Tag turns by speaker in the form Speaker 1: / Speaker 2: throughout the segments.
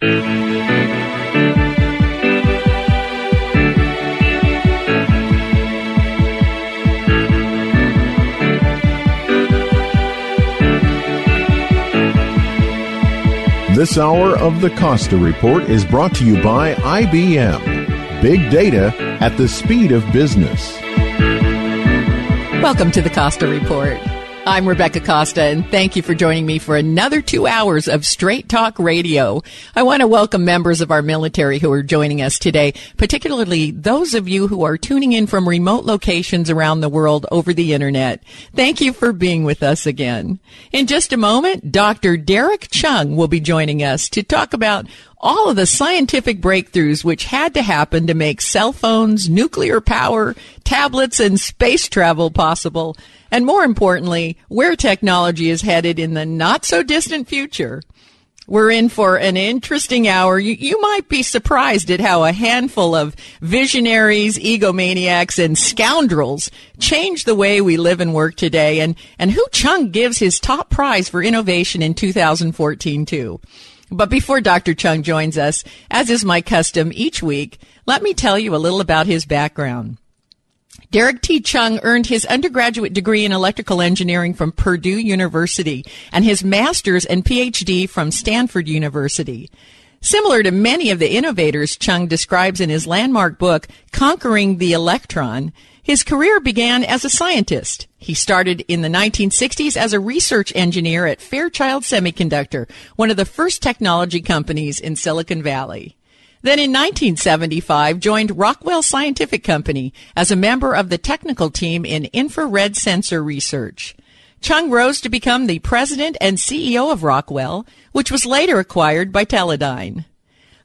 Speaker 1: This hour of the Costa Report is brought to you by IBM. Big data at the speed of business.
Speaker 2: Welcome to the Costa Report. I'm Rebecca Costa, and thank you for joining me for another two hours of Straight Talk Radio. I want to welcome members of our military who are joining us today, particularly those of you who are tuning in from remote locations around the world over the internet. Thank you for being with us again. In just a moment, Dr. Derek Cheung will be joining us to talk about all of the scientific breakthroughs which had to happen to make cell phones, nuclear power, tablets, and space travel possible and more importantly, where technology is headed in the not so distant future. We're in for an interesting hour. You, you, might be surprised at how a handful of visionaries, egomaniacs, and scoundrels change the way we live and work today, and, and who Cheung gives his top prize for innovation in 2014 too. But before Dr. Cheung joins us, as is my custom each week, let me tell you a little about his background. Derek T. Cheung earned his undergraduate degree in electrical engineering from Purdue University and his master's and PhD from Stanford University. Similar to many of the innovators Cheung describes in his landmark book, Conquering the Electron, his career began as a scientist. He started in the 1960s as a research engineer at Fairchild Semiconductor, one of the first technology companies in Silicon Valley. Then in 1975 joined Rockwell Scientific Company as a member of the technical team in infrared sensor research. Cheung rose to become the president and CEO of Rockwell, which was later acquired by Teledyne.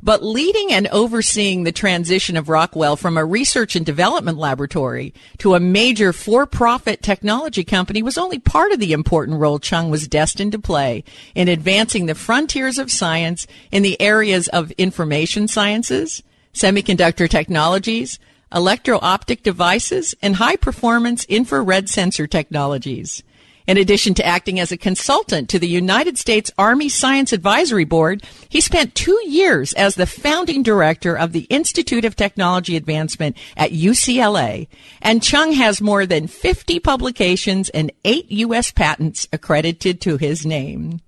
Speaker 2: But leading and overseeing the transition of Rockwell from a research and development laboratory to a major for-profit technology company was only part of the important role Cheung was destined to play in advancing the frontiers of science in the areas of information sciences, semiconductor technologies, electro-optic devices, and high-performance infrared sensor technologies. In addition to acting as a consultant to the United States Army Science Advisory Board, he spent two years as the founding director of the Institute of Technology Advancement at UCLA. And Cheung has more than 50 publications and eight U.S. patents accredited to his name.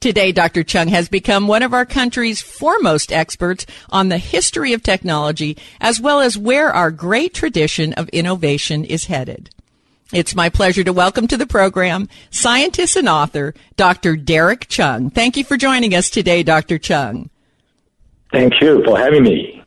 Speaker 2: Today, Dr. Cheung has become one of our country's foremost experts on the history of technology, as well as where our great tradition of innovation is headed. It's my pleasure to welcome to the program scientist and author, Dr. Derek Cheung. Thank you for joining us today, Dr. Cheung.
Speaker 3: Thank you for having me.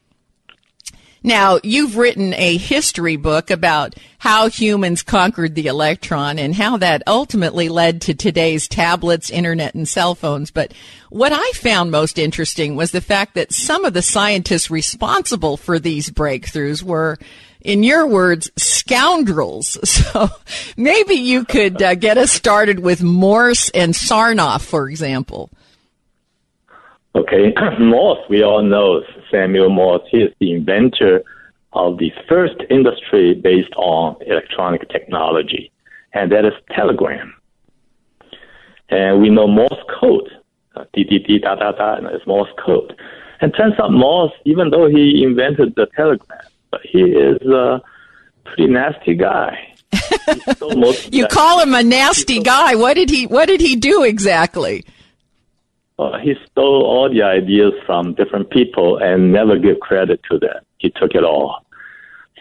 Speaker 2: Now, you've written a history book about how humans conquered the electron and how that ultimately led to today's tablets, internet, and cell phones. But what I found most interesting was the fact that some of the scientists responsible for these breakthroughs were in your words, scoundrels. So maybe you could uh, get us started with Morse and Sarnoff, for example.
Speaker 3: Okay, Morse, we all know Samuel Morse. He is the inventor of the first industry based on electronic technology, and that is telegram. And we know Morse code, uh, DDD, da da da, it's Morse code. And turns out Morse, even though he invented the telegram, but he is a pretty nasty guy.
Speaker 2: you call him a nasty guy. What did he What did he do exactly?
Speaker 3: Uh, he stole all the ideas from different people and never give credit to them. He took it all.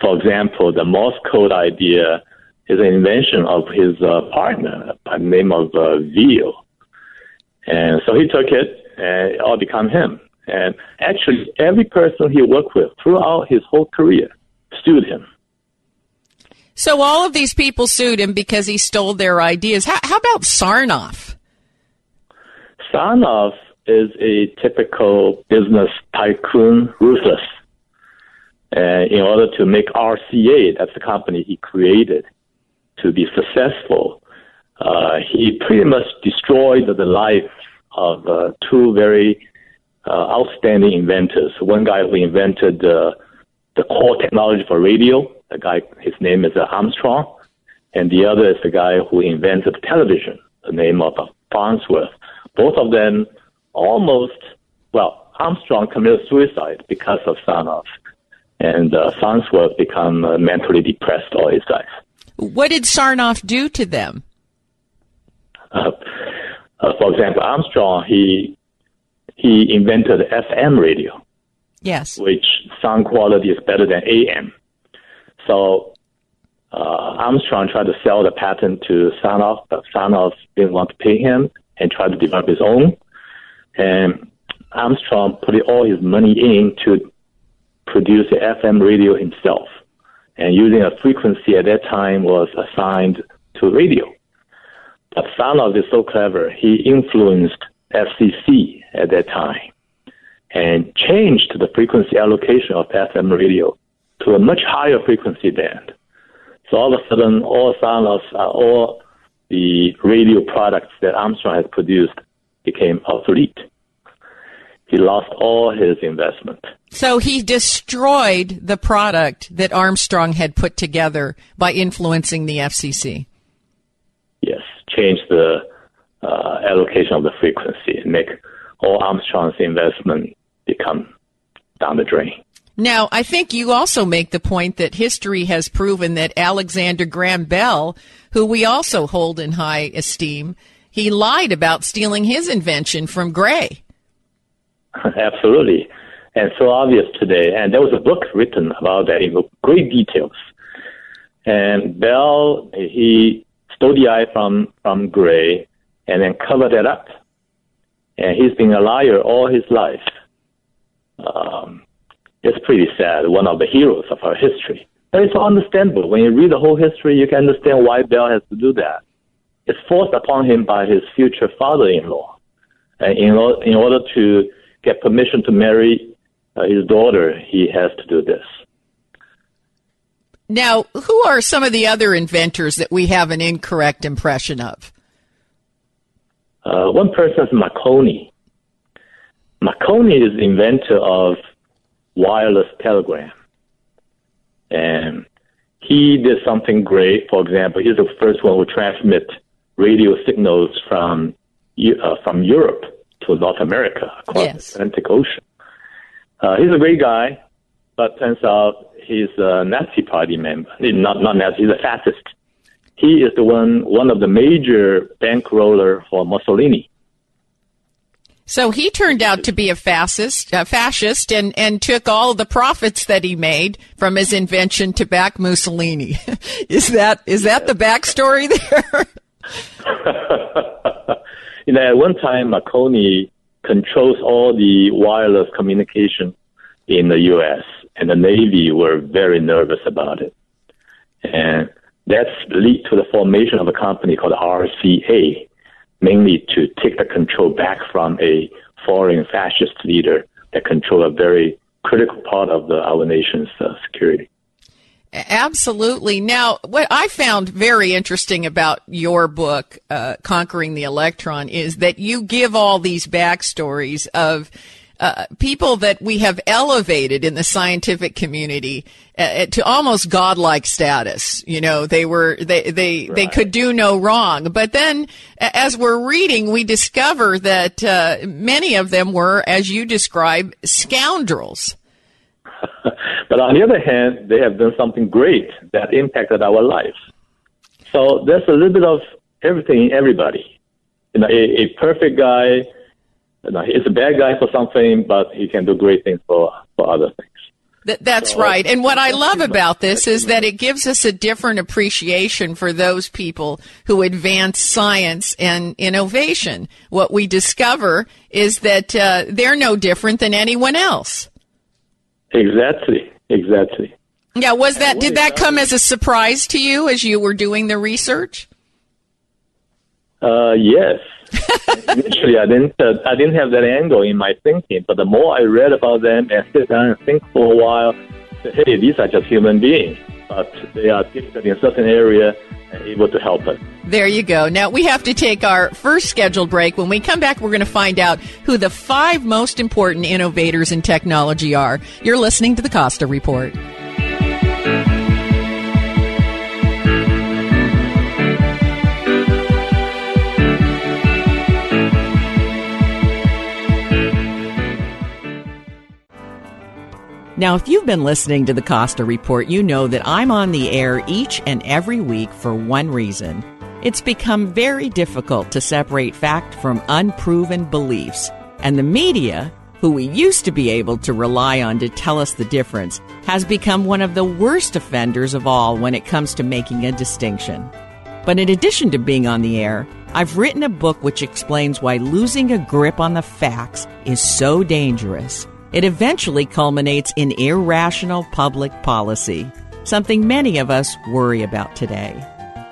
Speaker 3: For example, the Morse code idea is an invention of his uh, partner by the name of uh, Vail. And so he took it and it all become him. And actually, every person he worked with throughout his whole career sued him.
Speaker 2: So all of these people sued him because he stole their ideas. How, how about Sarnoff?
Speaker 3: Sarnoff is a typical business tycoon, ruthless. And in order to make RCA, that's the company he created, to be successful, uh, he pretty much destroyed the life of uh, two very outstanding inventors. One guy who invented uh, the core technology for radio, the guy, his name is uh, Armstrong, and the other is the guy who invented television, the name of uh, Farnsworth. Both of them almost, well, Armstrong committed suicide because of Sarnoff, and uh, Farnsworth become uh, mentally depressed all his life.
Speaker 2: What did Sarnoff do to them?
Speaker 3: Uh, uh, for example, Armstrong he he invented FM radio.
Speaker 2: Yes.
Speaker 3: Which sound quality is better than AM. So uh, Armstrong tried to sell the patent to Sarnoff, but Sarnoff didn't want to pay him and tried to develop his own. And Armstrong put all his money in to produce the FM radio himself. And using a frequency at that time was assigned to radio. But Sarnoff is so clever, he influenced FCC at that time and changed the frequency allocation of FM radio to a much higher frequency band. So all of a sudden, all uh, all the radio products that Armstrong had produced became obsolete. He lost all his investment.
Speaker 2: So he destroyed the product that Armstrong had put together by influencing the FCC.
Speaker 3: Yes, change the uh, allocation of the frequency and make all Armstrong's investment become down the drain.
Speaker 2: Now, I think you also make the point that history has proven that Alexander Graham Bell, who we also hold in high esteem, he lied about stealing his invention from Gray.
Speaker 3: Absolutely. And so obvious today. And there was a book written about that in great details. And Bell, he stole the eye from, from Gray and then covered it up. And he's been a liar all his life. Um, it's pretty sad, one of the heroes of our history. But it's understandable. When you read the whole history, you can understand why Bell has to do that. It's forced upon him by his future father-in-law. And in, in order to get permission to marry uh, his daughter, he has to do this.
Speaker 2: Now, who are some of the other inventors that we have an incorrect impression of?
Speaker 3: Uh, one person is Marconi. Marconi is the inventor of wireless telegram. And he did something great. For example, he's the first one who transmit radio signals from uh, from Europe to North America across yes. the Atlantic Ocean. Uh, he's a great guy, but turns out he's a Nazi Party member. Not not Nazi, he's a fascist. He is the one one of the major bankroller for Mussolini.
Speaker 2: So he turned out to be a fascist, a fascist, and, and took all the profits that he made from his invention to back Mussolini. is that is that the backstory there?
Speaker 3: you know, at one time, Marconi controls all the wireless communication in the U.S., and the Navy were very nervous about it. And that's lead to the formation of a company called RCA, mainly to take the control back from a foreign fascist leader that control a very critical part of the, our nation's uh, security.
Speaker 2: Absolutely. Now, what I found very interesting about your book, uh, Conquering the Electron, is that you give all these backstories of uh, people that we have elevated in the scientific community uh, uh, to almost godlike status. You know, they were they they right. they could do no wrong. But then, as we're reading, we discover that uh, many of them were, as you describe, scoundrels.
Speaker 3: but on the other hand, they have done something great that impacted our lives. So there's a little bit of everything in everybody. You know, a, a perfect guy he's a bad guy for something, but he can do great things for, for other things.
Speaker 2: Th- that's so, right. And what I love about this is that it gives us a different appreciation for those people who advance science and innovation. What we discover is that uh, they're no different than anyone else.
Speaker 3: Exactly. Exactly.
Speaker 2: Yeah, was that did that come as a surprise to you as you were doing the research?
Speaker 3: Uh, yes, Initially, I didn't uh, I didn't have that angle in my thinking, but the more I read about them and sit down and think for a while, hey, these are just human beings, but they are gifted in a certain area and able to help us.
Speaker 2: There you go. Now we have to take our first scheduled break. When we come back, we're going to find out who the five most important innovators in technology are. You're listening to the Costa Report. Now, if you've been listening to the Costa Report, you know that I'm on the air each and every week for one reason. It's become very difficult to separate fact from unproven beliefs, and the media, who we used to be able to rely on to tell us the difference, has become one of the worst offenders of all when it comes to making a distinction. But in addition to being on the air, I've written a book which explains why losing a grip on the facts is so dangerous. It eventually culminates in irrational public policy, something many of us worry about today.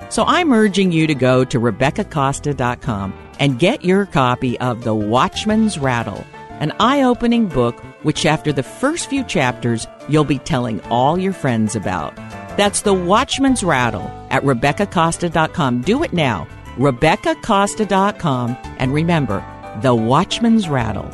Speaker 2: So I'm urging you to go to RebeccaCosta.com and get your copy of The Watchman's Rattle, an eye opening book which, after the first few chapters, you'll be telling all your friends about. That's The Watchman's Rattle at RebeccaCosta.com. Do it now, RebeccaCosta.com, and remember, The Watchman's Rattle.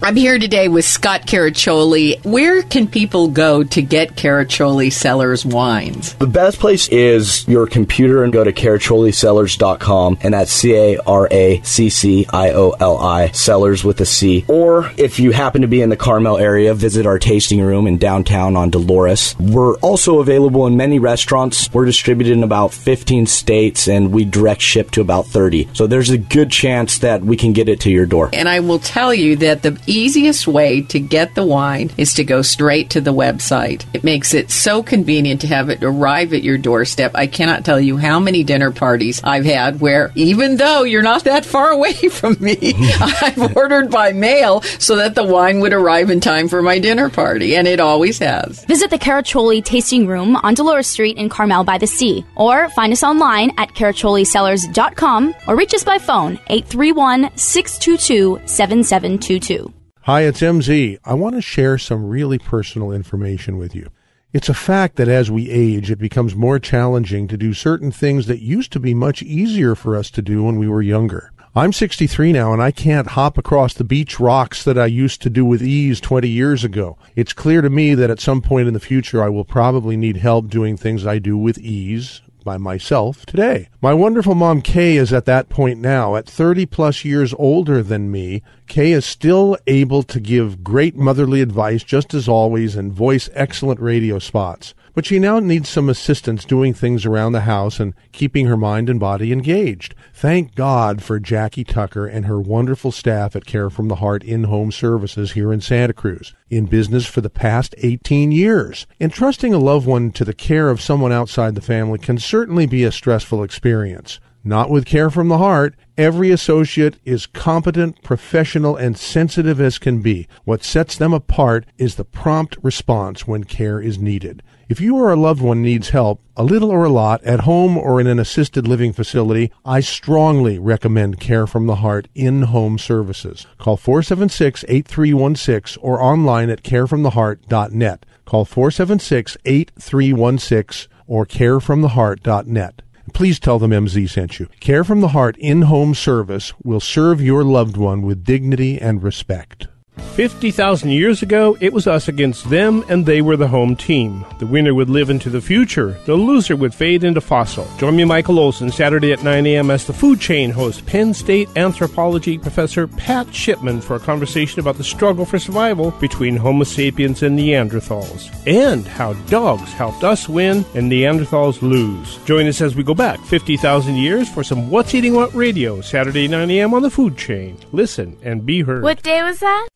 Speaker 2: I'm here today with Scott Caraccioli. Where can people go to get Caraccioli Cellars wines?
Speaker 4: The best place is your computer and go to caracciolicellars.com and that's C A R A C C I O L I Cellars with a C. Or if you happen to be in the Carmel area, visit our tasting room in downtown on Dolores. We're also available in many restaurants. We're distributed in about 15 states and we direct ship to about 30. So there's a good chance that we can get it to your door.
Speaker 2: And I will tell you that the easiest way to get the wine is to go straight to the website. It makes it so convenient to have it arrive at your doorstep. I cannot tell you how many dinner parties I've had where, even though you're not that far away from me, I've ordered by mail so that the wine would arrive in time for my dinner party, and it always has.
Speaker 5: Visit the Caraccioli Tasting Room on Dolores Street in Carmel by the Sea, or find us online at caracciolicellars.com or reach us by phone 831 622 7722.
Speaker 6: Hi, it's MZ. I want to share some really personal information with you. It's a fact that as we age, it becomes more challenging to do certain things that used to be much easier for us to do when we were younger. I'm 63 now and I can't hop across the beach rocks that I used to do with ease 20 years ago. It's clear to me that at some point in the future I will probably need help doing things I do with ease by myself today. My wonderful mom Kay is at that point now. At 30 plus years older than me, Kay is still able to give great motherly advice just as always and voice excellent radio spots. But she now needs some assistance doing things around the house and keeping her mind and body engaged. Thank God for Jackie Tucker and her wonderful staff at Care from the Heart in home services here in Santa Cruz, in business for the past 18 years. Entrusting a loved one to the care of someone outside the family can certainly be a stressful experience. Not with Care from the Heart. Every associate is competent, professional, and sensitive as can be. What sets them apart is the prompt response when care is needed. If you or a loved one needs help, a little or a lot, at home or in an assisted living facility, I strongly recommend Care from the Heart in home services. Call 476 8316 or online at carefromtheheart.net. Call 476 8316 or carefromtheheart.net. Please tell them MZ sent you. Care from the Heart in home service will serve your loved one with dignity and respect.
Speaker 7: 50,000 years ago, it was us against them, and they were the home team. The winner would live into the future, the loser would fade into fossil. Join me, Michael Olson, Saturday at 9 a.m. as the Food Chain host Penn State anthropology professor Pat Shipman for a conversation about the struggle for survival between Homo sapiens and Neanderthals, and how dogs helped us win and Neanderthals lose. Join us as we go back 50,000 years for some What's Eating What Radio, Saturday 9 a.m. on the Food Chain. Listen and be heard.
Speaker 8: What day was that?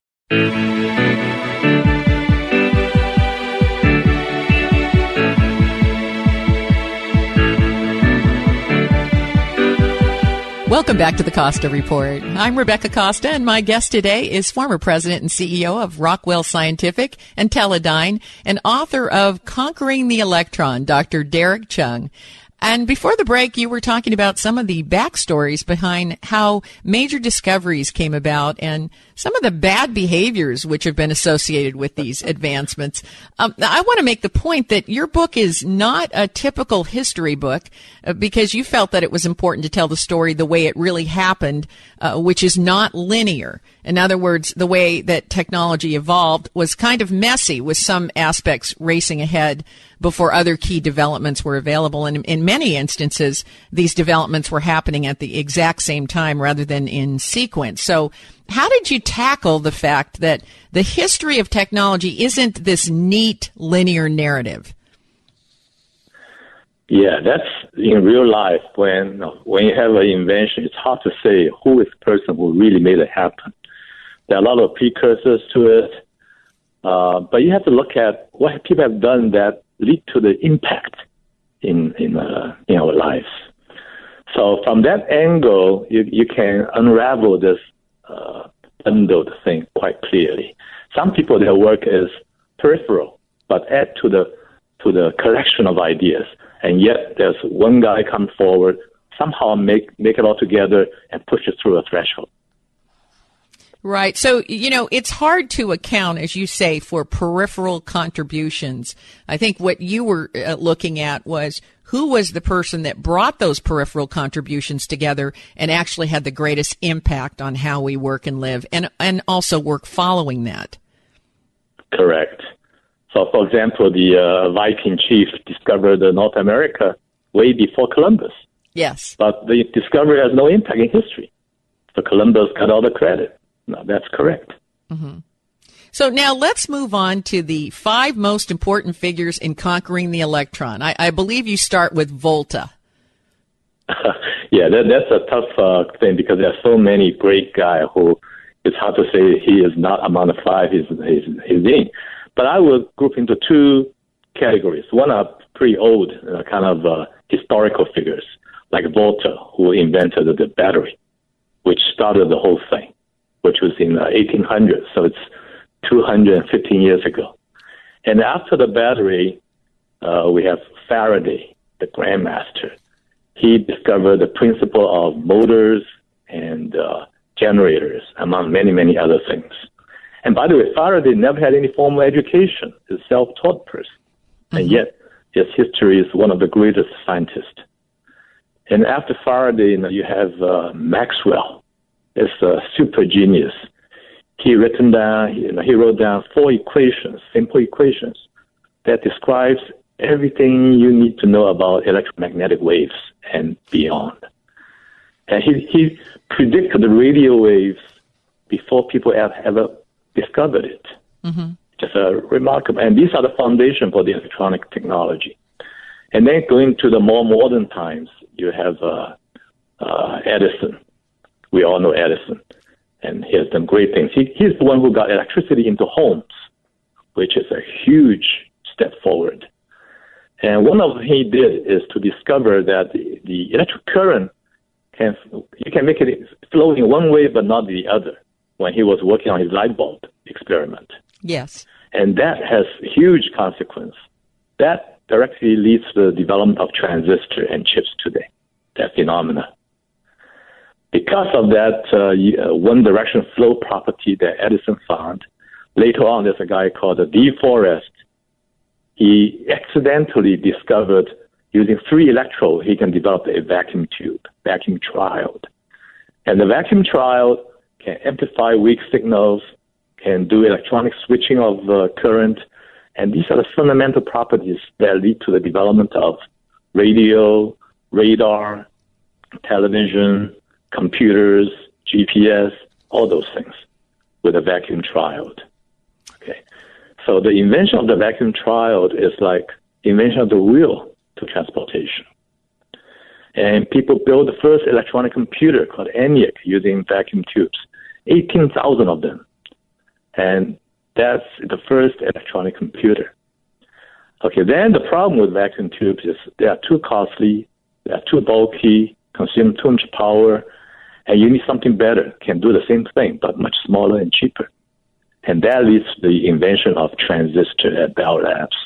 Speaker 2: Welcome back to the Costa Report. I'm Rebecca Costa, and my guest today is former president and CEO of Rockwell Scientific and Teledyne and author of Conquering the Electron, Dr. Derek Cheung. And before the break, you were talking about some of the backstories behind how major discoveries came about and some of the bad behaviors which have been associated with these advancements. Um, I want to make the point that your book is not a typical history book uh, because you felt that it was important to tell the story the way it really happened, uh, which is not linear. In other words, the way that technology evolved was kind of messy with some aspects racing ahead before other key developments were available. And in many instances, these developments were happening at the exact same time rather than in sequence. So how did you tackle the fact that the history of technology isn't this neat linear narrative?
Speaker 3: Yeah, that's in real life when when you have an invention, it's hard to say who is the person who really made it happen. There are a lot of precursors to it, uh, but you have to look at what people have done that lead to the impact in in uh, in our lives. So from that angle, you you can unravel this uh, bundled thing quite clearly. Some people their work is peripheral, but add to the to the collection of ideas, and yet there's one guy come forward somehow make make it all together and push it through a threshold.
Speaker 2: Right. So, you know, it's hard to account, as you say, for peripheral contributions. I think what you were uh, looking at was who was the person that brought those peripheral contributions together and actually had the greatest impact on how we work and live and, and also work following that.
Speaker 3: Correct. So, for example, the uh, Viking chief discovered North America way before Columbus.
Speaker 2: Yes.
Speaker 3: But the discovery has no impact in history. So Columbus got all the credit. No, that's correct.
Speaker 2: Mm-hmm. So now let's move on to the five most important figures in conquering the electron. I, I believe you start with Volta.
Speaker 3: yeah, that, that's a tough uh, thing because there are so many great guys who it's hard to say he is not among the five he's, he's, he's in. But I will group into two categories. One are pretty old, uh, kind of uh, historical figures, like Volta, who invented the battery, which started the whole thing which was in the 1800s. So it's 215 years ago. And after the battery, uh, we have Faraday, the grandmaster. He discovered the principle of motors and uh, generators, among many, many other things. And by the way, Faraday never had any formal education. He's a self-taught person. Mm-hmm. And yet, his history is one of the greatest scientists. And after Faraday, you, know, you have uh, Maxwell, is a super genius. He written down, you know, he wrote down four equations, simple equations, that describes everything you need to know about electromagnetic waves and beyond. And he, he predicted the radio waves before people have ever discovered it. Mm-hmm. Just a remarkable, and these are the foundation for the electronic technology. And then going to the more modern times, you have uh, uh, Edison, we all know Edison, and he has done great things. He, he's the one who got electricity into homes, which is a huge step forward. And one of the he did is to discover that the, the electric current can you can make it flow in one way but not the other. When he was working on his light bulb experiment,
Speaker 2: yes,
Speaker 3: and that has huge consequence. That directly leads to the development of transistor and chips today. That phenomena. Because of that uh, uh, one direction flow property that Edison found, later on there's a guy called De Forest. He accidentally discovered using three electrodes he can develop a vacuum tube, vacuum triode. And the vacuum triode can amplify weak signals, can do electronic switching of current, and these are the fundamental properties that lead to the development of radio, radar, television, computers, GPS, all those things with a vacuum triode. Okay. So the invention of the vacuum triode is like invention of the wheel to transportation. And people built the first electronic computer called ENIAC using vacuum tubes, 18,000 of them. And that's the first electronic computer. Okay, then the problem with vacuum tubes is they are too costly, they are too bulky, consume too much power, and you need something better, can do the same thing, but much smaller and cheaper. And that leads to the invention of transistor at Bell Labs.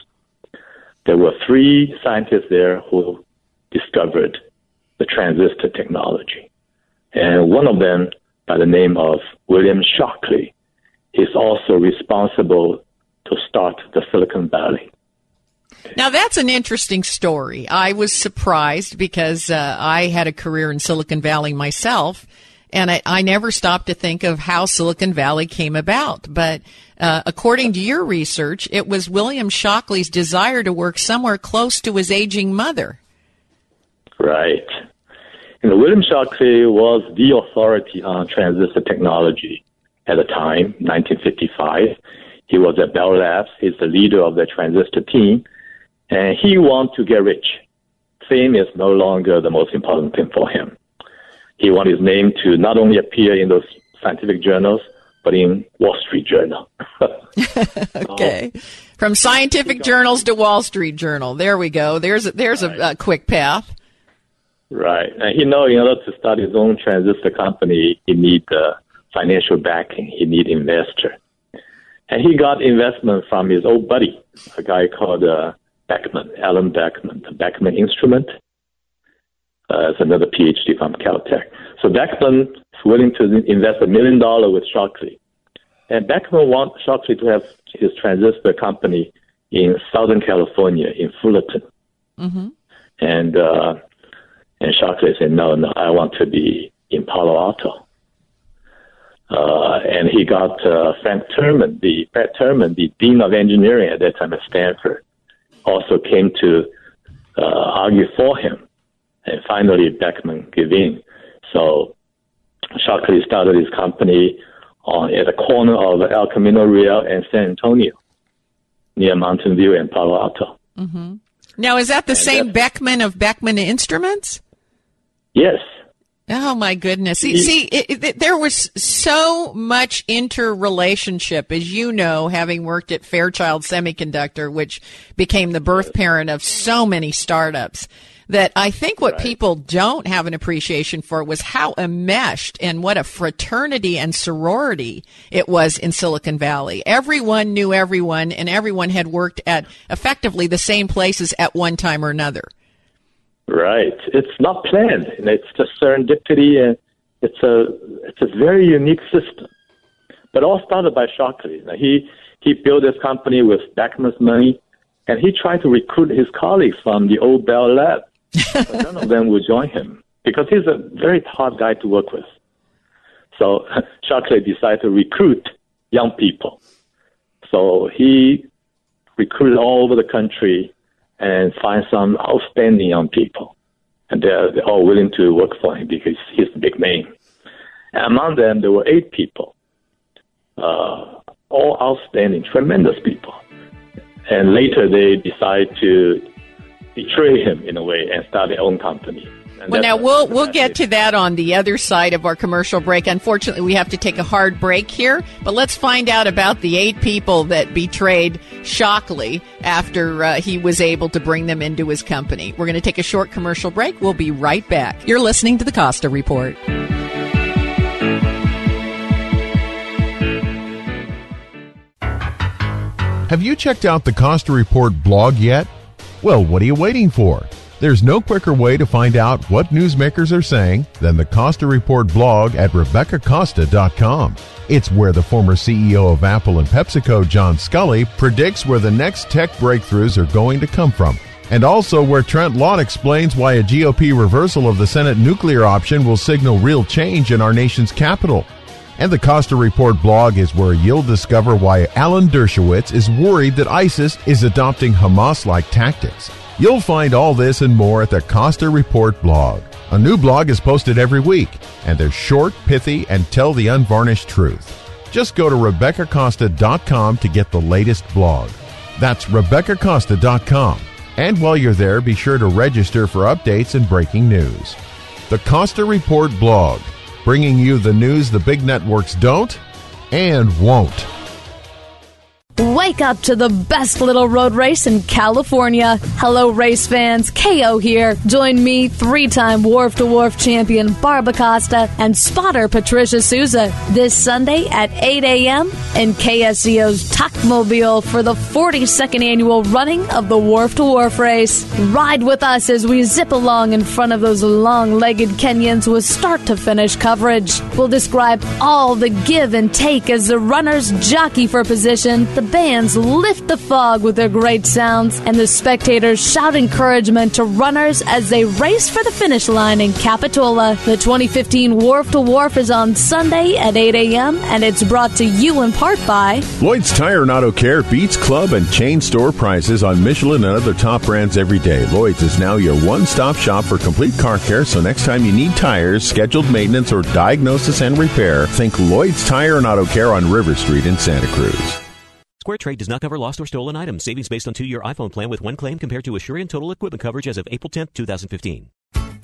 Speaker 3: There were three scientists there who discovered the transistor technology. And one of them, by the name of William Shockley, is also responsible to start the Silicon Valley.
Speaker 2: Now that's an interesting story. I was surprised because uh, I had a career in Silicon Valley myself, and I, I, never stopped to think of how Silicon Valley came about. But uh, according to your research, it was William Shockley's desire to work somewhere close to his aging mother.
Speaker 3: Right. And William Shockley was the authority on transistor technology at the time, 1955. He was at Bell Labs. He's the leader of the transistor team, and he wanted to get rich. Fame is no longer the most important thing for him. He wanted his name to not only appear in those scientific journals, but in Wall Street Journal.
Speaker 2: okay. So, From scientific journals to Wall Street Journal. There we go. There's a, there's right. a, a, quick path.
Speaker 3: Right. And he know in order to start his own transistor company, he need uh, financial backing. He need investor. And he got investment from his old buddy, a guy called uh, Beckman, Alan Beckman, the Beckman Instrument. Uh, it's another PhD from Caltech. So Beckman is willing to invest a million dollars with Shockley. And Beckman wants Shockley to have his transistor company in Southern California, in Fullerton. Mm-hmm. And uh, and Shockley said, no, no, I want to be in Palo Alto. Uh, and he got uh, Frank Terman, the Fred Terman, the dean of engineering at that time at Stanford, also came to uh, argue for him. And finally, Beckman gave in. So Shockley started his company on, at the corner of El Camino Real and San Antonio, near Mountain View and Palo Alto.
Speaker 2: Mm-hmm. Now, is that the and same Beckman of Beckman Instruments?
Speaker 3: Yes.
Speaker 2: Oh my goodness! See, see it, it, there was so much interrelationship, as you know, having worked at Fairchild Semiconductor, which became the birth parent of so many startups. That I think what right. people don't have an appreciation for was how enmeshed and what a fraternity and sorority it was in Silicon Valley. Everyone knew everyone, and everyone had worked at effectively the same places at one time or another.
Speaker 3: Right. It's not planned. It's just serendipity, and it's a it's a very unique system. But all started by Shockley. Now, he he built this company with Beckman's money, and he tried to recruit his colleagues from the old Bell Lab. but none of them would join him because he's a very hard guy to work with. So Shockley decided to recruit young people. So he recruited all over the country and find some outstanding young people. And they're, they're all willing to work for him because he's the big name. And among them, there were eight people, uh, all outstanding, tremendous people. And later they decide to betray him in a way and start their own company.
Speaker 2: Well, now we'll we'll get to that on the other side of our commercial break. Unfortunately, we have to take a hard break here, but let's find out about the eight people that betrayed Shockley after uh, he was able to bring them into his company. We're going to take a short commercial break. We'll be right back. You're listening to the Costa Report.
Speaker 1: Have you checked out the Costa Report blog yet? Well, what are you waiting for? There's no quicker way to find out what newsmakers are saying than the Costa Report blog at RebeccaCosta.com. It's where the former CEO of Apple and PepsiCo, John Sculley, predicts where the next tech breakthroughs are going to come from. And also where Trent Lott explains why a GOP reversal of the Senate nuclear option will signal real change in our nation's capital. And the Costa Report blog is where you'll discover why Alan Dershowitz is worried that ISIS is adopting Hamas like tactics. You'll find all this and more at the Costa Report blog. A new blog is posted every week, and they're short, pithy, and tell the unvarnished truth. Just go to RebeccaCosta.com to get the latest blog. That's RebeccaCosta.com. And while you're there, be sure to register for updates and breaking news. The Costa Report blog, bringing you the news the big networks don't and won't.
Speaker 5: Wake up to the best little road race in California. Hello, race fans. KO here. Join me, three time Wharf to Wharf champion Barb Acosta and spotter Patricia Souza this Sunday at 8 a.m. in KSCO's Tuckmobile for the 42nd annual running of the Wharf to Wharf race. Ride with us as we zip along in front of those long legged Kenyans with start to finish coverage. We'll describe all the give and take as the runners jockey for position. The bands lift the fog with their great sounds, and the spectators shout encouragement to runners as they race for the finish line in Capitola. The 2015 Wharf to Wharf is on Sunday at 8 a.m., and it's brought to you in part by
Speaker 1: Lloyd's Tire and Auto Care beats club and chain store prices on Michelin and other top brands every day. Lloyd's is now your one stop shop for complete car care, so next time you need tires, scheduled maintenance, or diagnosis and repair, think Lloyd's Tire and Auto Care on River Street in Santa Cruz.
Speaker 8: Square Trade does not cover lost or stolen items. Savings based on two-year iPhone plan with one claim compared to Asurion total equipment coverage as of April 10, 2015.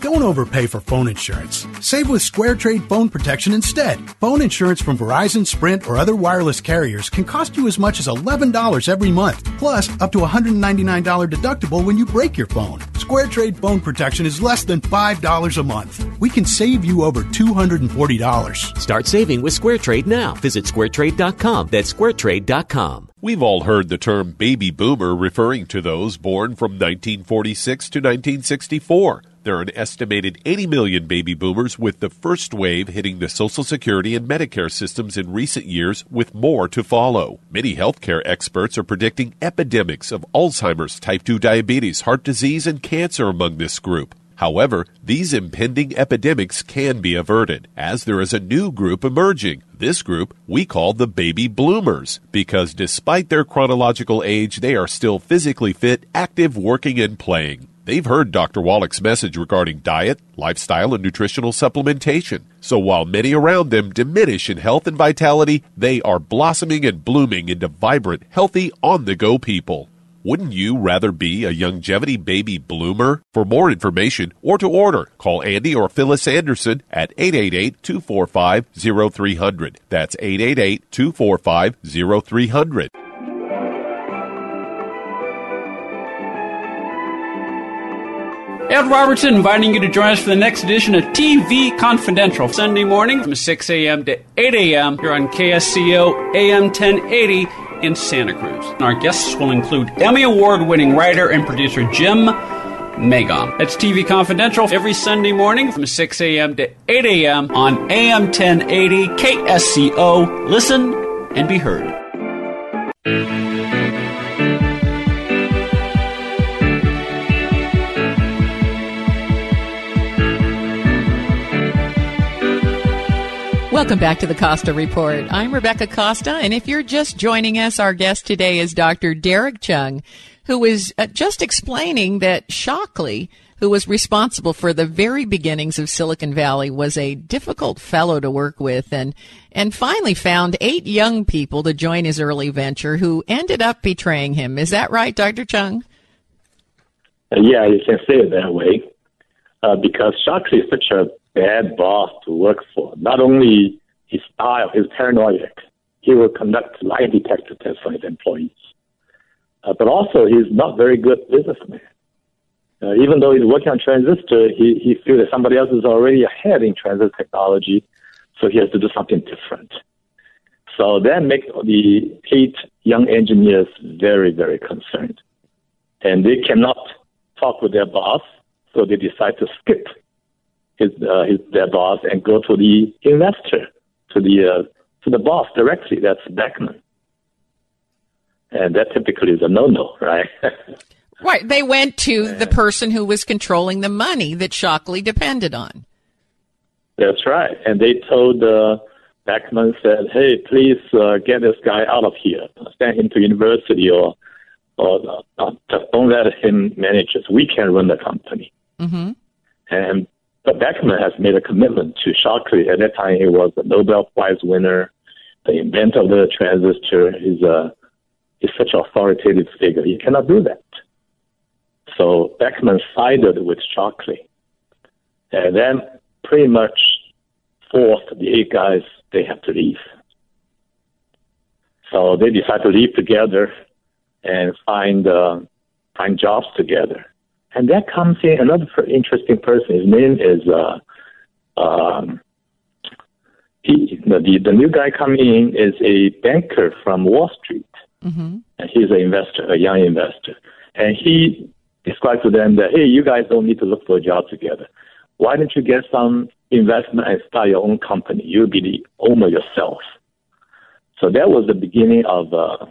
Speaker 9: Don't overpay for phone insurance. Save with Square Trade phone protection instead. Phone insurance from Verizon, Sprint, or other wireless carriers can cost you as much as $11 every month, plus up to $199 deductible when you break your phone. Square Trade phone protection is less than $5 a month. We can save you over $240.
Speaker 8: Start saving with Square Trade now. Visit squaretrade.com. That's squaretrade.com.
Speaker 10: We've all heard the term baby boomer referring to those born from 1946 to 1964. There are an estimated 80 million baby boomers, with the first wave hitting the Social Security and Medicare systems in recent years, with more to follow. Many healthcare experts are predicting epidemics of Alzheimer's, type 2 diabetes, heart disease, and cancer among this group. However, these impending epidemics can be averted, as there is a new group emerging. This group we call the baby bloomers, because despite their chronological age, they are still physically fit, active, working, and playing. They've heard Dr. Wallach's message regarding diet, lifestyle, and nutritional supplementation. So while many around them diminish in health and vitality, they are blossoming and blooming into vibrant, healthy, on the go people. Wouldn't you rather be a longevity baby bloomer? For more information or to order, call Andy or Phyllis Anderson at 888-245-0300. That's 888-245-0300.
Speaker 11: Ed Robertson inviting you to join us for the next edition of TV Confidential, Sunday morning from 6 a.m. to 8 a.m. here on KSCO AM 1080 in Santa Cruz. And our guests will include Emmy Award winning writer and producer Jim Magom. That's TV Confidential every Sunday morning from 6 a.m. to 8 a.m. on AM 1080 KSCO. Listen and be heard.
Speaker 2: Welcome back to the Costa Report. I'm Rebecca Costa, and if you're just joining us, our guest today is Dr. Derek Cheung, who is uh, just explaining that Shockley, who was responsible for the very beginnings of Silicon Valley, was a difficult fellow to work with, and and finally found eight young people to join his early venture who ended up betraying him. Is that right, Dr.
Speaker 3: Cheung? Yeah, you can say it that way, uh, because Shockley is such a bad boss to work for. Not only his style, his paranoid, he will conduct lie detector tests on his employees, uh, but also he's not very good businessman. Uh, even though he's working on transistor, he, he feels that somebody else is already ahead in transistor technology, so he has to do something different. So that makes the eight young engineers very, very concerned. And they cannot talk with their boss, so they decide to skip his, uh, his their boss and go to the investor, to the uh, to the boss directly. That's Beckman, and that typically is a no-no, right?
Speaker 2: right. They went to the person who was controlling the money that Shockley depended on.
Speaker 3: That's right, and they told uh, Beckman said, "Hey, please uh, get this guy out of here. Send him to university, or or uh, just don't let him manage us. We can run the company."
Speaker 2: Mm-hmm.
Speaker 3: And but Beckman has made a commitment to Shockley. At that time, he was a Nobel Prize winner, the inventor of the transistor. He's a he's such an authoritative figure. He cannot do that. So Beckman sided with Shockley, and then pretty much forced the eight guys they have to leave. So they decided to leave together and find uh, find jobs together. And that comes in another interesting person. His name is uh, um, he, the, the new guy coming in is a banker from Wall Street,
Speaker 2: mm-hmm.
Speaker 3: and he's an investor, a young investor. And he described to them that, hey, you guys don't need to look for a job together. Why don't you get some investment and start your own company? You'll be the owner yourself. So that was the beginning of uh,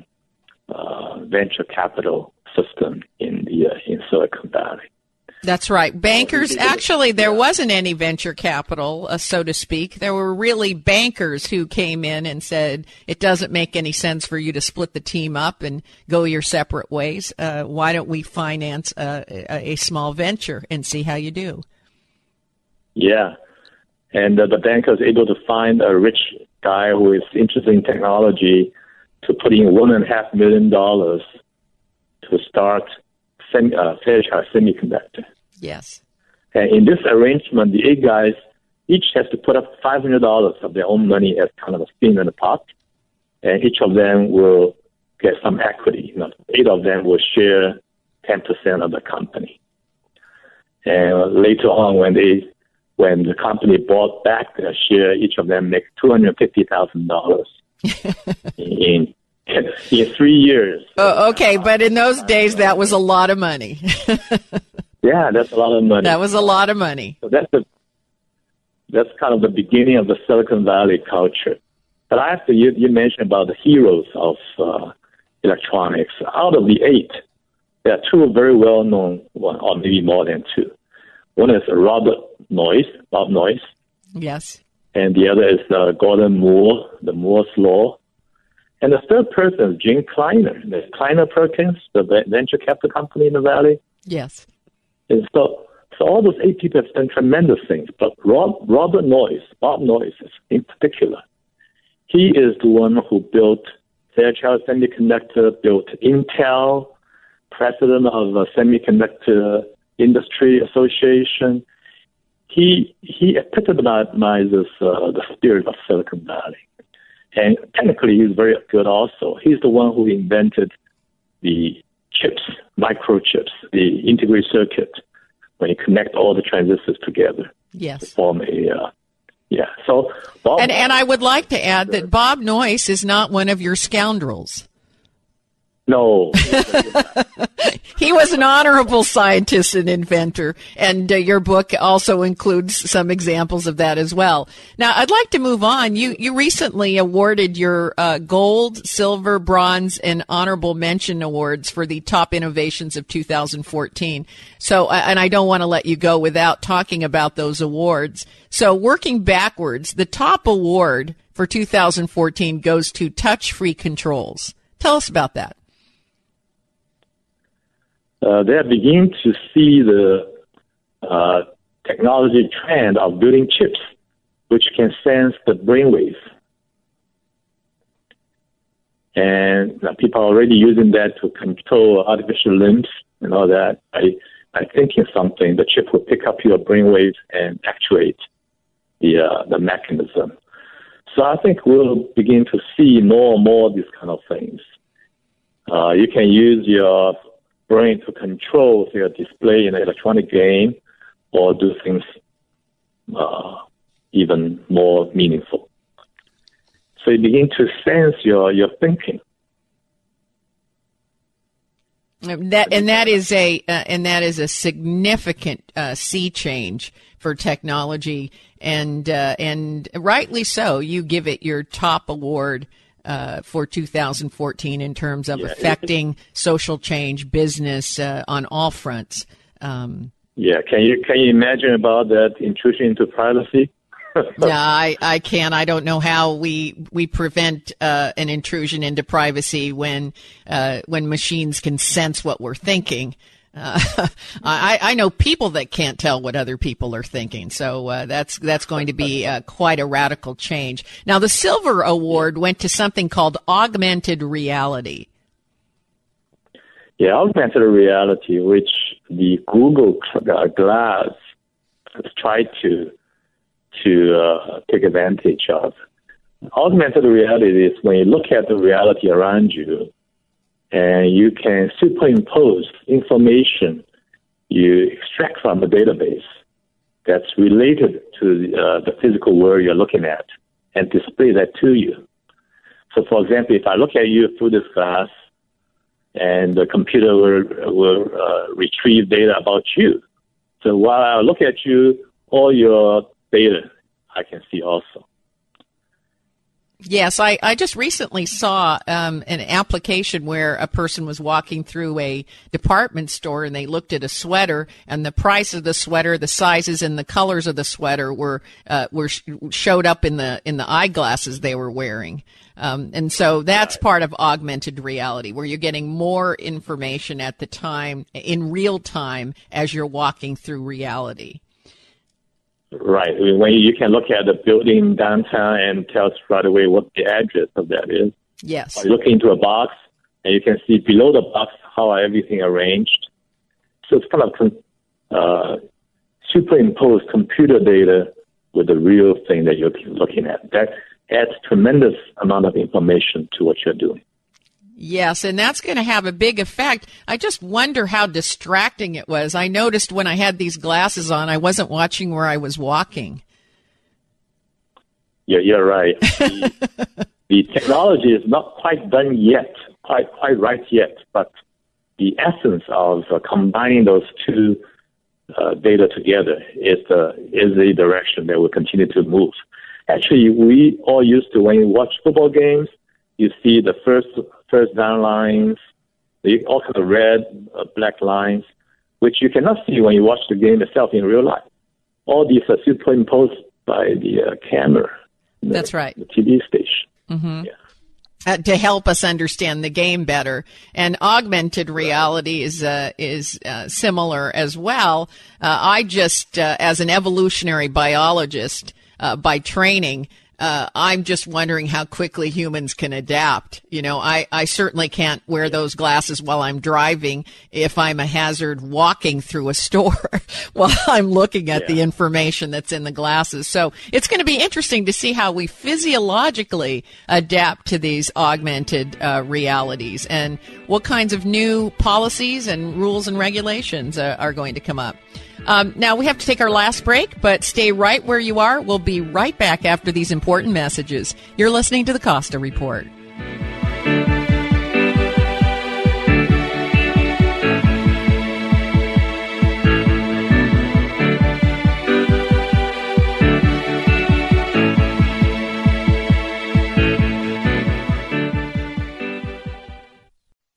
Speaker 3: uh, venture capital system in the uh, in Silicon Valley.
Speaker 2: That's right. Bankers, actually, there wasn't any venture capital, uh, so to speak. There were really bankers who came in and said, it doesn't make any sense for you to split the team up and go your separate ways. Uh, why don't we finance a, a, small venture and see how you do?
Speaker 3: Yeah. And uh, the banker was able to find a rich guy who is interested in technology to put in one and a half million dollars to start semi, uh, Fairchild Semiconductor.
Speaker 2: Yes.
Speaker 3: And in this arrangement, the eight guys each has to put up $500 of their own money as kind of a spin in the pot, and each of them will get some equity. You know, eight of them will share 10% of the company. And later on, when they when the company bought back their share, each of them makes two hundred fifty thousand dollars in in three years.
Speaker 2: Oh, okay, but in those days, that was a lot of money.
Speaker 3: yeah, that's a lot of money.
Speaker 2: That was a lot of money.
Speaker 3: So that's the that's kind of the beginning of the Silicon Valley culture. But I have to you, you mentioned about the heroes of uh, electronics. Out of the eight, there are two very well known, one or maybe more than two. One is Robert Noyce, Bob Noyce.
Speaker 2: Yes.
Speaker 3: And the other is uh, Gordon Moore, the Moore's Law. And the third person is Jim Kleiner, the Kleiner Perkins, the venture capital company in the Valley.
Speaker 2: Yes.
Speaker 3: And so, so all those eight people have done tremendous things. But Rob, Robert Noyce, Bob Noyce in particular, he is the one who built Fairchild Semiconductor, built Intel, president of the Semiconductor Industry Association. He he epitomizes uh, the spirit of Silicon Valley. And technically, he's very good also. He's the one who invented the chips, microchips, the integrated circuit, when you connect all the transistors together.
Speaker 2: Yes.
Speaker 3: To form a, uh, yeah. So, Bob,
Speaker 2: and, and I would like to add that Bob Noyce is not one of your scoundrels.
Speaker 3: No.
Speaker 2: he was an honorable scientist and inventor, and uh, your book also includes some examples of that as well. Now, I'd like to move on. You you recently awarded your uh, gold, silver, bronze, and honorable mention awards for the top innovations of 2014. So, uh, and I don't want to let you go without talking about those awards. So, working backwards, the top award for 2014 goes to touch free controls. Tell us about that
Speaker 3: uh, they are beginning to see the uh, technology trend of building chips which can sense the brainwave. And uh, people are already using that to control artificial limbs and all that. I, I think in something, the chip will pick up your brainwave and actuate the, uh, the mechanism. So I think we'll begin to see more and more of these kind of things. Uh, you can use your brain to control their display in an electronic game or do things uh, even more meaningful. So you begin to sense your, your thinking.
Speaker 2: That and that is a uh, and that is a significant uh, sea change for technology, and uh, and rightly so. You give it your top award uh, for 2014 in terms of yeah, affecting social change, business uh, on all fronts. Um,
Speaker 3: yeah, can you can you imagine about that intrusion into privacy?
Speaker 2: yeah, I, I can. I don't know how we we prevent uh, an intrusion into privacy when uh, when machines can sense what we're thinking. Uh, I, I know people that can't tell what other people are thinking, so uh, that's that's going to be uh, quite a radical change. Now, the Silver Award went to something called augmented reality.
Speaker 3: Yeah, augmented reality, which the Google uh, Glass has tried to to uh, take advantage of. Augmented reality is when you look at the reality around you and you can superimpose information you extract from a database that's related to uh, the physical world you're looking at and display that to you. So, for example, if I look at you through this glass, and the computer will, will uh, retrieve data about you. So while I look at you, all your data I can see also.
Speaker 2: Yes, I, I just recently saw um, an application where a person was walking through a department store and they looked at a sweater and the price of the sweater, the sizes and the colors of the sweater were uh, were showed up in the in the eyeglasses they were wearing. Um, and so that's part of augmented reality where you're getting more information at the time in real time as you're walking through reality.
Speaker 3: Right. When you can look at the building downtown and tell us right away what the address of that is.
Speaker 2: Yes.
Speaker 3: Or you look into a box and you can see below the box how everything arranged. So it's kind of uh, superimposed computer data with the real thing that you're looking at. That adds tremendous amount of information to what you're doing.
Speaker 2: Yes, and that's going to have a big effect. I just wonder how distracting it was. I noticed when I had these glasses on, I wasn't watching where I was walking.
Speaker 3: Yeah, you're right. the, the technology is not quite done yet, quite quite right yet, but the essence of uh, combining those two uh, data together is the is the direction that will continue to move. Actually, we all used to when you watch football games, you see the first first down lines, the all kind of red, uh, black lines, which you cannot see when you watch the game itself in real life. All these are superimposed by the uh, camera. The,
Speaker 2: That's right.
Speaker 3: The TV station.
Speaker 2: Mm-hmm. Yeah. Uh, to help us understand the game better. And augmented reality is uh, is uh, similar as well. Uh, I just, uh, as an evolutionary biologist uh, by training, uh, I'm just wondering how quickly humans can adapt. You know, I, I certainly can't wear those glasses while I'm driving if I'm a hazard walking through a store while I'm looking at yeah. the information that's in the glasses. So it's going to be interesting to see how we physiologically adapt to these augmented uh, realities and what kinds of new policies and rules and regulations uh, are going to come up. Um, now we have to take our last break, but stay right where you are. We'll be right back after these important messages. You're listening to the Costa Report.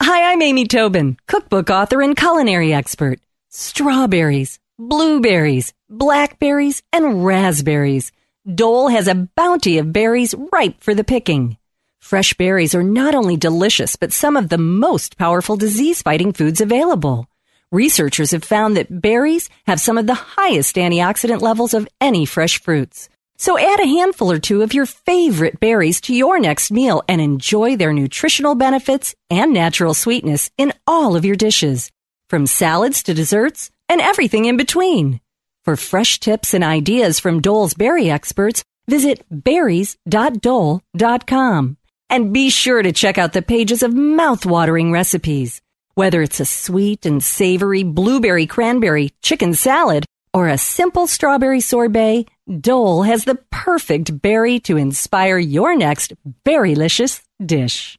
Speaker 12: Hi, I'm Amy Tobin, cookbook author and culinary expert. Strawberries blueberries, blackberries, and raspberries. Dole has a bounty of berries ripe for the picking. Fresh berries are not only delicious, but some of the most powerful disease fighting foods available. Researchers have found that berries have some of the highest antioxidant levels of any fresh fruits. So add a handful or two of your favorite berries to your next meal and enjoy their nutritional benefits and natural sweetness in all of your dishes. From salads to desserts, and everything in between. For fresh tips and ideas from Dole's berry experts, visit berries.dole.com. And be sure to check out the pages of mouth-watering recipes. Whether it's a sweet and savory blueberry cranberry chicken salad or a simple strawberry sorbet, Dole has the perfect berry to inspire your next berrylicious dish.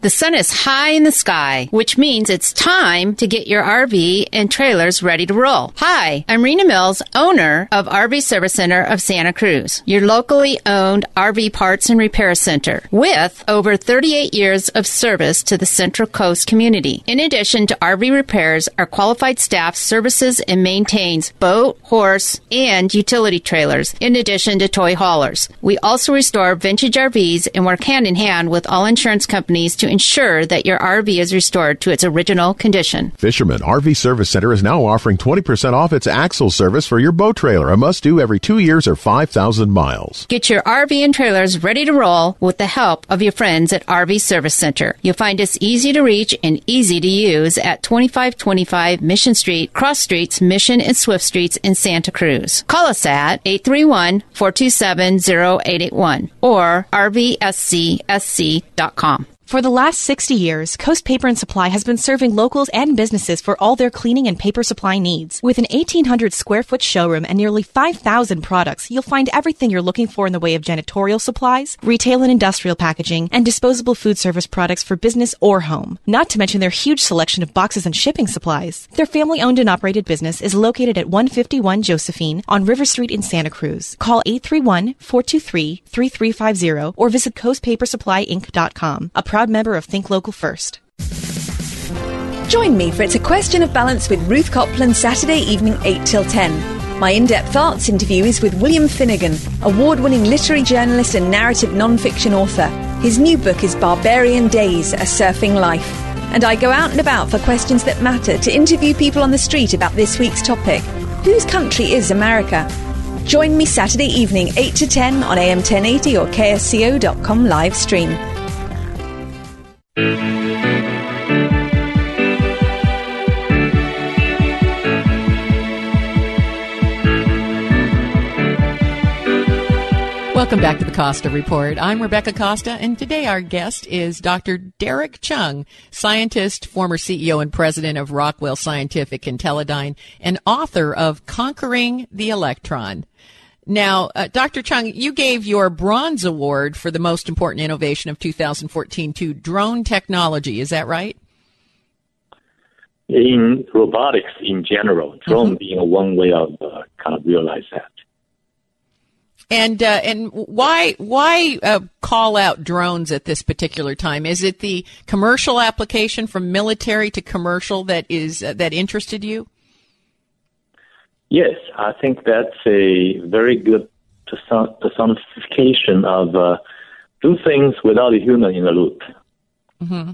Speaker 13: The sun is high in the sky, which means it's time to get your RV and trailers ready to roll. Hi, I'm Rena Mills, owner of RV Service Center of Santa Cruz, your locally owned RV parts and repair center with over 38 years of service to the Central Coast community. In addition to RV repairs, our qualified staff services and maintains boat, horse, and utility trailers, in addition to toy haulers. We also restore vintage RVs and work hand in hand with all insurance companies to ensure that your RV is restored to its original condition.
Speaker 1: Fisherman RV Service Center is now offering 20% off its axle service for your boat trailer, a must do every two years or 5,000 miles.
Speaker 13: Get your RV and trailers ready to roll with the help of your friends at RV Service Center. You'll find us easy to reach and easy to use at 2525 Mission Street, Cross Streets, Mission and Swift Streets in Santa Cruz. Call us at 831 427 0881 or rvscsc.com.
Speaker 14: For the last 60 years, Coast Paper and Supply has been serving locals and businesses for all their cleaning and paper supply needs. With an 1,800 square foot showroom and nearly 5,000 products, you'll find everything you're looking for in the way of janitorial supplies, retail and industrial packaging, and disposable food service products for business or home. Not to mention their huge selection of boxes and shipping supplies. Their family owned and operated business is located at 151 Josephine on River Street in Santa Cruz. Call 831 423 3350 or visit coastpapersupplyinc.com. A proud member of Think Local First.
Speaker 15: Join me for It's a Question of Balance with Ruth Copland Saturday evening 8 till 10. My in depth arts interview is with William Finnegan, award winning literary journalist and narrative non fiction author. His new book is Barbarian Days A Surfing Life. And I go out and about for questions that matter to interview people on the street about this week's topic Whose country is America? Join me Saturday evening 8 to 10 on AM 1080 or KSCO.com live stream.
Speaker 2: Welcome back to the Costa Report. I'm Rebecca Costa, and today our guest is Dr. Derek Cheung, scientist, former CEO and president of Rockwell Scientific and Teledyne, and author of Conquering the Electron. Now, uh, Dr. Cheung, you gave your bronze award for the most important innovation of 2014 to drone technology. Is that right?
Speaker 3: In robotics in general, drone mm-hmm. being one way of uh, kind of realize that.
Speaker 2: And uh, and why why uh, call out drones at this particular time? Is it the commercial application from military to commercial that is uh, that interested you?
Speaker 3: Yes, I think that's a very good personification of uh, do things without a human in the loop, mm-hmm.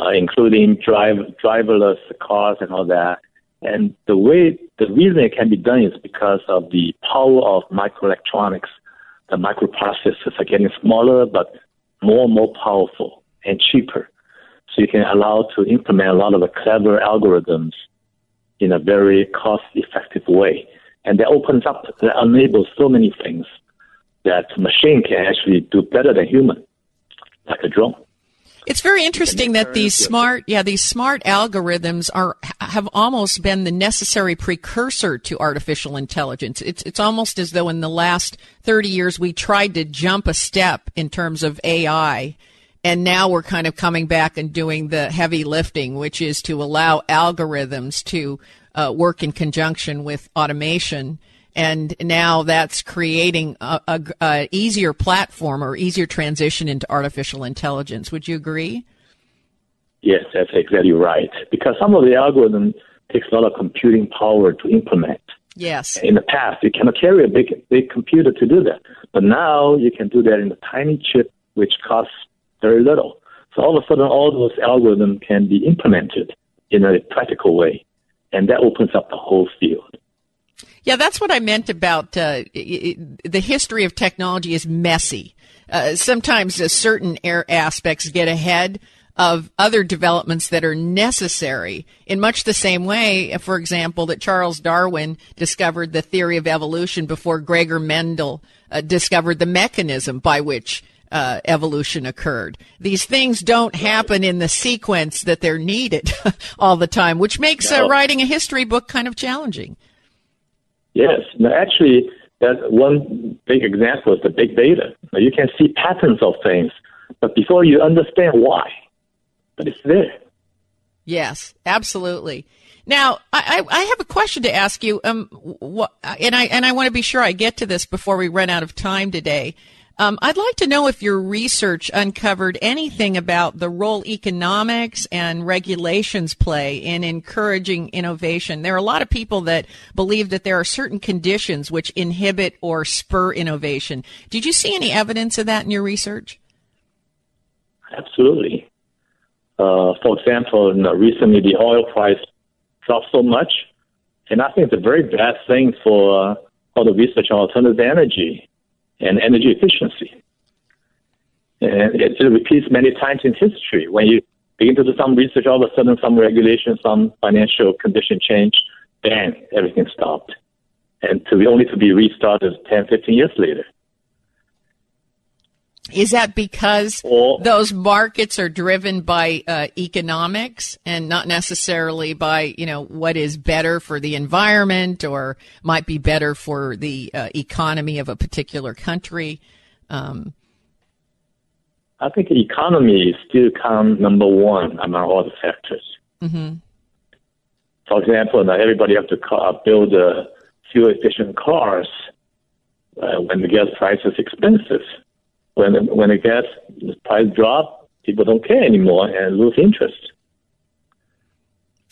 Speaker 3: uh, including drive driverless cars and all that. And the way, the reason it can be done is because of the power of microelectronics. The microprocessors are getting smaller, but more and more powerful and cheaper. So you can allow to implement a lot of the clever algorithms in a very cost effective way. And that opens up, that enables so many things that machine can actually do better than human, like a drone.
Speaker 2: It's very interesting that these smart, yeah, these smart algorithms are have almost been the necessary precursor to artificial intelligence. It's it's almost as though in the last 30 years we tried to jump a step in terms of AI and now we're kind of coming back and doing the heavy lifting, which is to allow algorithms to uh, work in conjunction with automation and now that's creating a, a, a, easier platform or easier transition into artificial intelligence. Would you agree?
Speaker 3: Yes, that's exactly right. Because some of the algorithm takes a lot of computing power to implement.
Speaker 2: Yes.
Speaker 3: In the past, you cannot carry a big big computer to do that, but now you can do that in a tiny chip, which costs very little. So all of a sudden, all those algorithms can be implemented in a practical way, and that opens up the whole field.
Speaker 2: Yeah, that's what I meant about uh, the history of technology is messy. Uh, sometimes uh, certain aspects get ahead of other developments that are necessary in much the same way, for example, that Charles Darwin discovered the theory of evolution before Gregor Mendel uh, discovered the mechanism by which uh, evolution occurred. These things don't happen in the sequence that they're needed all the time, which makes uh, writing a history book kind of challenging.
Speaker 3: Yes, no, actually, that one big example is the big data. Now, you can see patterns of things, but before you understand why, but it's there.
Speaker 2: Yes, absolutely. Now, I, I have a question to ask you, um, what, and I and I want to be sure I get to this before we run out of time today. Um, I'd like to know if your research uncovered anything about the role economics and regulations play in encouraging innovation. There are a lot of people that believe that there are certain conditions which inhibit or spur innovation. Did you see any evidence of that in your research?
Speaker 3: Absolutely. Uh, for example, recently the oil price dropped so much, and I think it's a very bad thing for uh, all the research on alternative energy and energy efficiency. And it, repeats many times in history. When you begin to do some research, all of a sudden some regulation, some financial condition change, bang, everything stopped. And to be only to be restarted 10, 15 years later.
Speaker 2: Is that because or, those markets are driven by uh, economics and not necessarily by you know what is better for the environment or might be better for the uh, economy of a particular country? Um,
Speaker 3: I think the economy still comes number one among all the factors.
Speaker 2: Mm-hmm.
Speaker 3: For example, now everybody have to car, build uh, fuel efficient cars uh, when the gas price is expensive when when it gets the price drop, people don't care anymore and lose interest.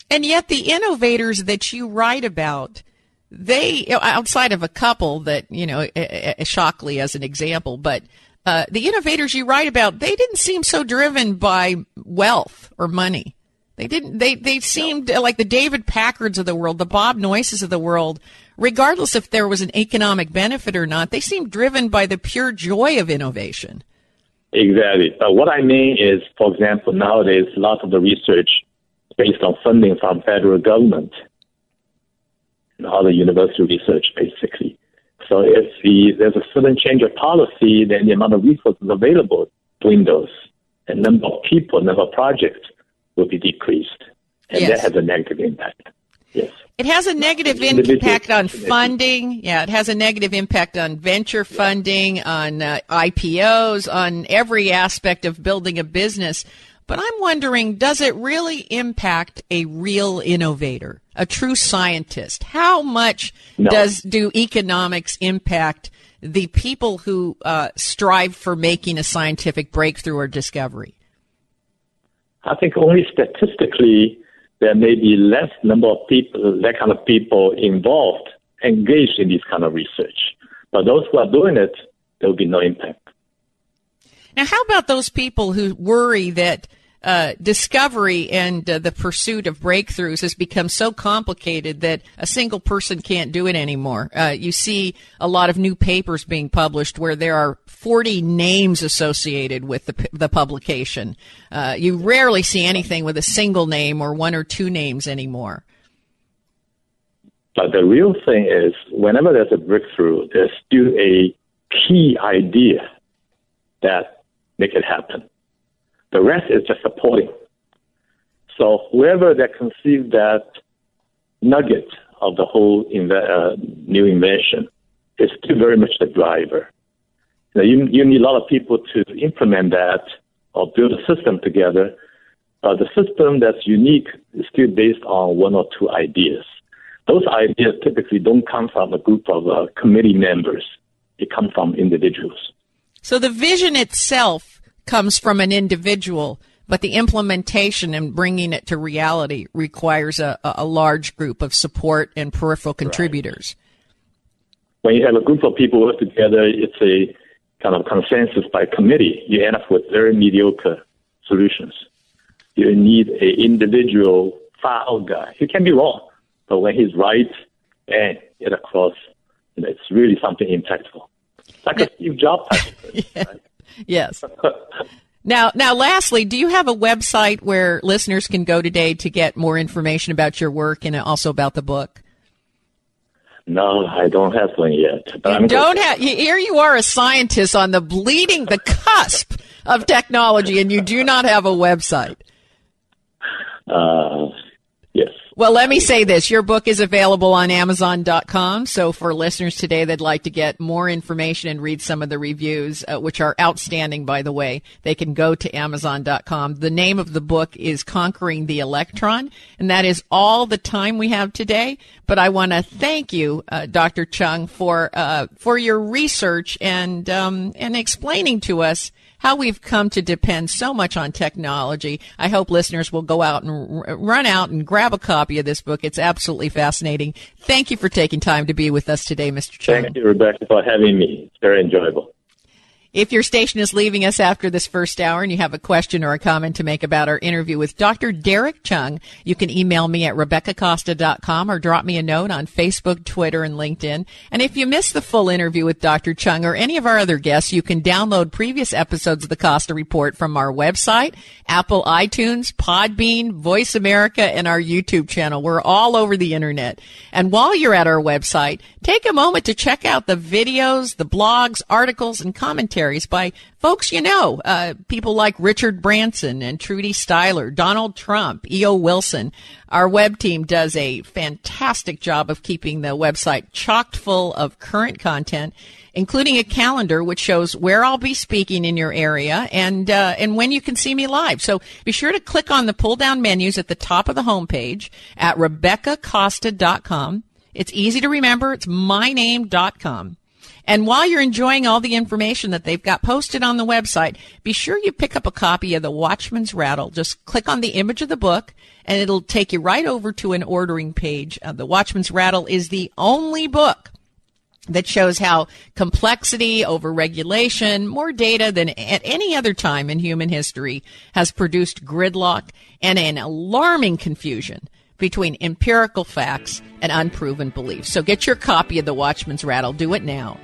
Speaker 2: And yet, the innovators that you write about, they outside of a couple that you know, Shockley as an example, but uh, the innovators you write about, they didn't seem so driven by wealth or money. They didn't. They they seemed like the David Packards of the world, the Bob Noyces of the world. Regardless if there was an economic benefit or not, they seemed driven by the pure joy of innovation.
Speaker 3: Exactly. Uh, what I mean is, for example, nowadays lots of the research based on funding from federal government and other university research, basically. So if the, there's a sudden change of policy, then the amount of resources available dwindles, and number of people, number of projects will be decreased, and yes. that has a negative impact. Yes.
Speaker 2: It has a negative impact on funding. Yeah, it has a negative impact on venture funding, on uh, IPOs, on every aspect of building a business. But I'm wondering, does it really impact a real innovator, a true scientist? How much no. does do economics impact the people who uh, strive for making a scientific breakthrough or discovery?
Speaker 3: I think only statistically there may be less number of people, that kind of people involved, engaged in this kind of research. But those who are doing it, there will be no impact.
Speaker 2: Now, how about those people who worry that uh, discovery and uh, the pursuit of breakthroughs has become so complicated that a single person can't do it anymore. Uh, you see a lot of new papers being published where there are 40 names associated with the, the publication. Uh, you rarely see anything with a single name or one or two names anymore.
Speaker 3: But the real thing is, whenever there's a breakthrough, there's still a key idea that make it happen. The rest is just supporting. So whoever that conceived that nugget of the whole inve- uh, new invention is still very much the driver. Now, you, you need a lot of people to implement that or build a system together. Uh, the system that's unique is still based on one or two ideas. Those ideas typically don't come from a group of uh, committee members. They come from individuals.
Speaker 2: So the vision itself comes from an individual, but the implementation and bringing it to reality requires a, a large group of support and peripheral contributors.
Speaker 3: Right. When you have a group of people work together, it's a kind of consensus by committee. You end up with very mediocre solutions. You need an individual file guy. He can be wrong, but when he's right and get across, you know, it's really something impactful. Like a Steve Jobs type yeah. right?
Speaker 2: Yes. Now, now, lastly, do you have a website where listeners can go today to get more information about your work and also about the book?
Speaker 3: No, I don't have one yet.
Speaker 2: But you don't have. Here you are, a scientist on the bleeding, the cusp of technology, and you do not have a website.
Speaker 3: Uh, yes.
Speaker 2: Well, let me say this. Your book is available on Amazon.com. So for listeners today that'd like to get more information and read some of the reviews, uh, which are outstanding, by the way, they can go to Amazon.com. The name of the book is Conquering the Electron. And that is all the time we have today. But I want to thank you, uh, Dr. Cheung, for, uh, for your research and, um, and explaining to us how we've come to depend so much on technology. I hope listeners will go out and r- run out and grab a copy of this book. It's absolutely fascinating. Thank you for taking time to be with us today, Mr. Cheung.
Speaker 3: Thank you, Rebecca, for having me. It's very enjoyable.
Speaker 2: If your station is leaving us after this first hour and you have a question or a comment to make about our interview with Dr. Derek Cheung, you can email me at RebeccaCosta.com or drop me a note on Facebook, Twitter, and LinkedIn. And if you missed the full interview with Dr. Cheung or any of our other guests, you can download previous episodes of the Costa Report from our website, Apple iTunes, Podbean, Voice America, and our YouTube channel. We're all over the internet. And while you're at our website, take a moment to check out the videos, the blogs, articles, and by folks you know, uh, people like Richard Branson and Trudie Styler, Donald Trump, E.O. Wilson. Our web team does a fantastic job of keeping the website chocked full of current content, including a calendar which shows where I'll be speaking in your area and uh, and when you can see me live. So be sure to click on the pull down menus at the top of the homepage at RebeccaCosta.com. It's easy to remember. It's myname.com. And while you're enjoying all the information that they've got posted on the website, be sure you pick up a copy of The Watchman's Rattle. Just click on the image of the book and it'll take you right over to an ordering page. Uh, the Watchman's Rattle is the only book that shows how complexity, overregulation, more data than at any other time in human history has produced gridlock and an alarming confusion between empirical facts and unproven beliefs. So get your copy of The Watchman's Rattle. Do it now.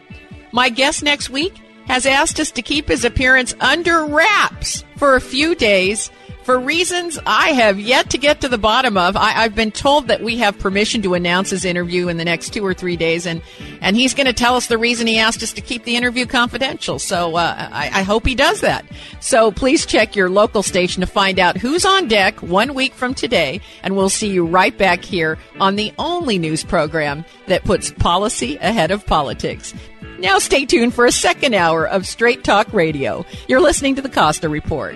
Speaker 2: My guest next week has asked us to keep his appearance under wraps for a few days for reasons I have yet to get to the bottom of. I, have been told that we have permission to announce his interview in the next two or three days, and, and he's going to tell us the reason he asked us to keep the interview confidential. So uh, I, I hope he does that. So please check your local station to find out who's on deck one week from today, and we'll see you right back here on the only news program that puts policy ahead of politics. Now stay tuned for a second hour of Straight Talk Radio. You're listening to the Costa Report.